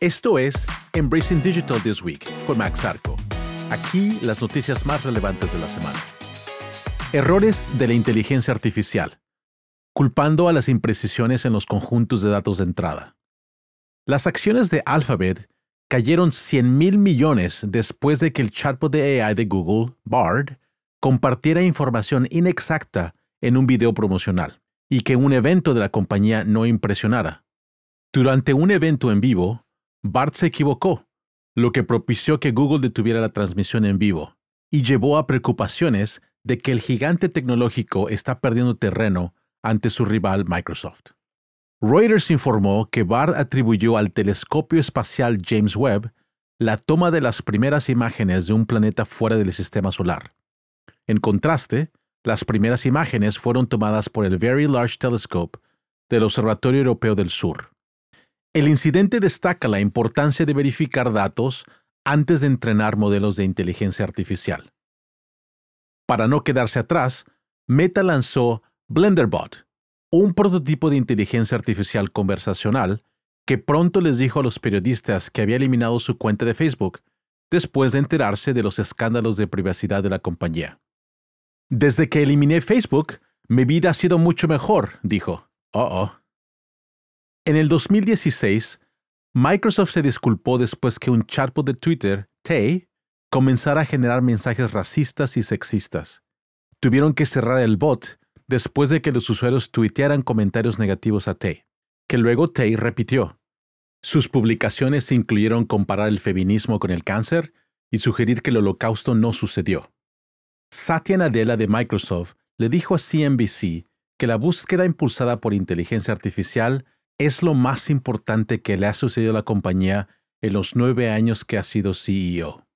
Esto es Embracing Digital This Week con Max Arco. Aquí las noticias más relevantes de la semana. Errores de la inteligencia artificial. Culpando a las imprecisiones en los conjuntos de datos de entrada. Las acciones de Alphabet cayeron 100 mil millones después de que el chatbot de AI de Google, Bard, compartiera información inexacta en un video promocional y que un evento de la compañía no impresionara. Durante un evento en vivo, Bart se equivocó, lo que propició que Google detuviera la transmisión en vivo y llevó a preocupaciones de que el gigante tecnológico está perdiendo terreno ante su rival Microsoft. Reuters informó que Bart atribuyó al telescopio espacial James Webb la toma de las primeras imágenes de un planeta fuera del sistema solar. En contraste, las primeras imágenes fueron tomadas por el Very Large Telescope del Observatorio Europeo del Sur. El incidente destaca la importancia de verificar datos antes de entrenar modelos de inteligencia artificial. Para no quedarse atrás, Meta lanzó BlenderBot, un prototipo de inteligencia artificial conversacional que pronto les dijo a los periodistas que había eliminado su cuenta de Facebook después de enterarse de los escándalos de privacidad de la compañía. Desde que eliminé Facebook, mi vida ha sido mucho mejor, dijo. Oh, oh. En el 2016, Microsoft se disculpó después que un chatbot de Twitter, Tay, comenzara a generar mensajes racistas y sexistas. Tuvieron que cerrar el bot después de que los usuarios tuitearan comentarios negativos a Tay, que luego Tay repitió. Sus publicaciones incluyeron comparar el feminismo con el cáncer y sugerir que el holocausto no sucedió. Satya Nadella de Microsoft le dijo a CNBC que la búsqueda impulsada por inteligencia artificial es lo más importante que le ha sucedido a la compañía en los nueve años que ha sido CEO.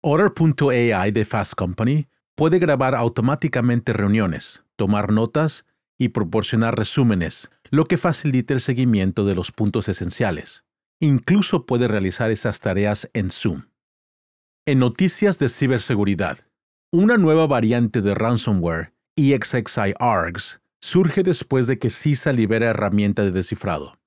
Order.ai de Fast Company puede grabar automáticamente reuniones, tomar notas y proporcionar resúmenes, lo que facilita el seguimiento de los puntos esenciales. Incluso puede realizar esas tareas en Zoom. En noticias de ciberseguridad, una nueva variante de ransomware, EXXI ARGS, surge después de que CISA libera herramienta de descifrado.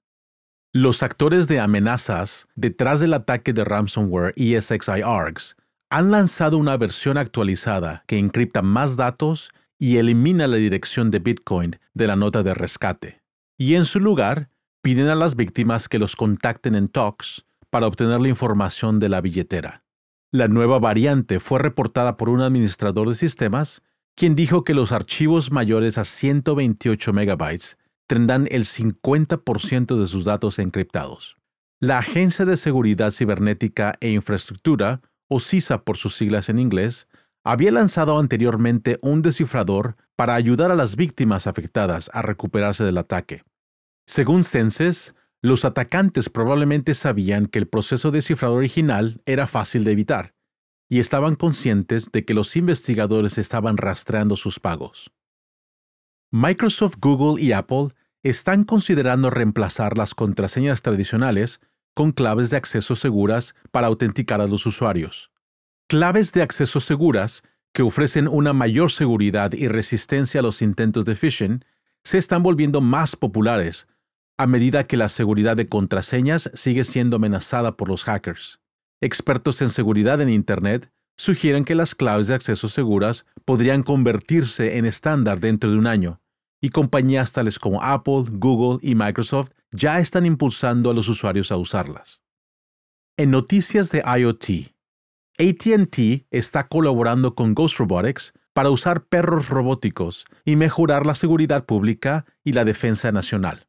Los actores de amenazas detrás del ataque de ransomware ESXi ARGS han lanzado una versión actualizada que encripta más datos y elimina la dirección de Bitcoin de la nota de rescate. Y en su lugar, piden a las víctimas que los contacten en Talks para obtener la información de la billetera. La nueva variante fue reportada por un administrador de sistemas quien dijo que los archivos mayores a 128 megabytes tendrán el 50% de sus datos encriptados. La Agencia de Seguridad Cibernética e Infraestructura, o CISA por sus siglas en inglés, había lanzado anteriormente un descifrador para ayudar a las víctimas afectadas a recuperarse del ataque. Según Census, los atacantes probablemente sabían que el proceso de cifrado original era fácil de evitar, y estaban conscientes de que los investigadores estaban rastreando sus pagos. Microsoft, Google y Apple están considerando reemplazar las contraseñas tradicionales con claves de acceso seguras para autenticar a los usuarios. Claves de acceso seguras que ofrecen una mayor seguridad y resistencia a los intentos de phishing se están volviendo más populares a medida que la seguridad de contraseñas sigue siendo amenazada por los hackers. Expertos en seguridad en Internet sugieren que las claves de acceso seguras podrían convertirse en estándar dentro de un año, y compañías tales como Apple, Google y Microsoft ya están impulsando a los usuarios a usarlas. En noticias de IoT, ATT está colaborando con Ghost Robotics para usar perros robóticos y mejorar la seguridad pública y la defensa nacional.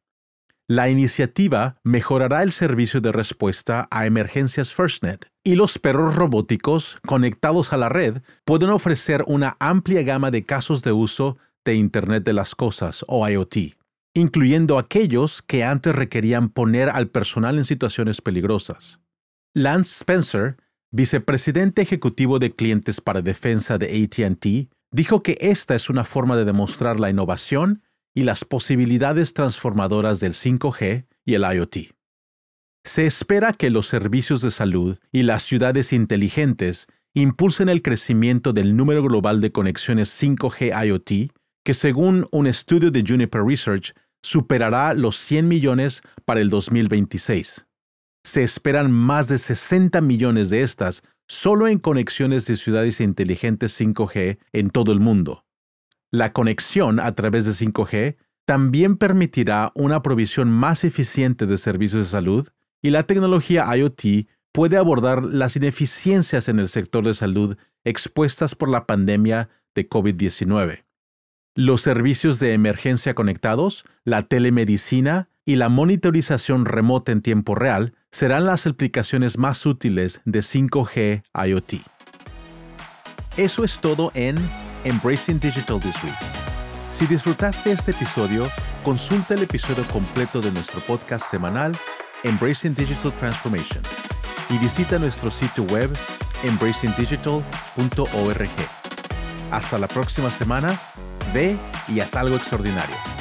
La iniciativa mejorará el servicio de respuesta a emergencias FirstNet y los perros robóticos conectados a la red pueden ofrecer una amplia gama de casos de uso de Internet de las Cosas o IoT, incluyendo aquellos que antes requerían poner al personal en situaciones peligrosas. Lance Spencer, vicepresidente ejecutivo de clientes para defensa de ATT, dijo que esta es una forma de demostrar la innovación y las posibilidades transformadoras del 5G y el IoT. Se espera que los servicios de salud y las ciudades inteligentes impulsen el crecimiento del número global de conexiones 5G IoT, que según un estudio de Juniper Research superará los 100 millones para el 2026. Se esperan más de 60 millones de estas solo en conexiones de ciudades inteligentes 5G en todo el mundo. La conexión a través de 5G también permitirá una provisión más eficiente de servicios de salud y la tecnología IoT puede abordar las ineficiencias en el sector de salud expuestas por la pandemia de COVID-19. Los servicios de emergencia conectados, la telemedicina y la monitorización remota en tiempo real serán las aplicaciones más útiles de 5G IoT. Eso es todo en Embracing Digital This Week. Si disfrutaste este episodio, consulta el episodio completo de nuestro podcast semanal Embracing Digital Transformation y visita nuestro sitio web embracingdigital.org. Hasta la próxima semana, ve y haz algo extraordinario.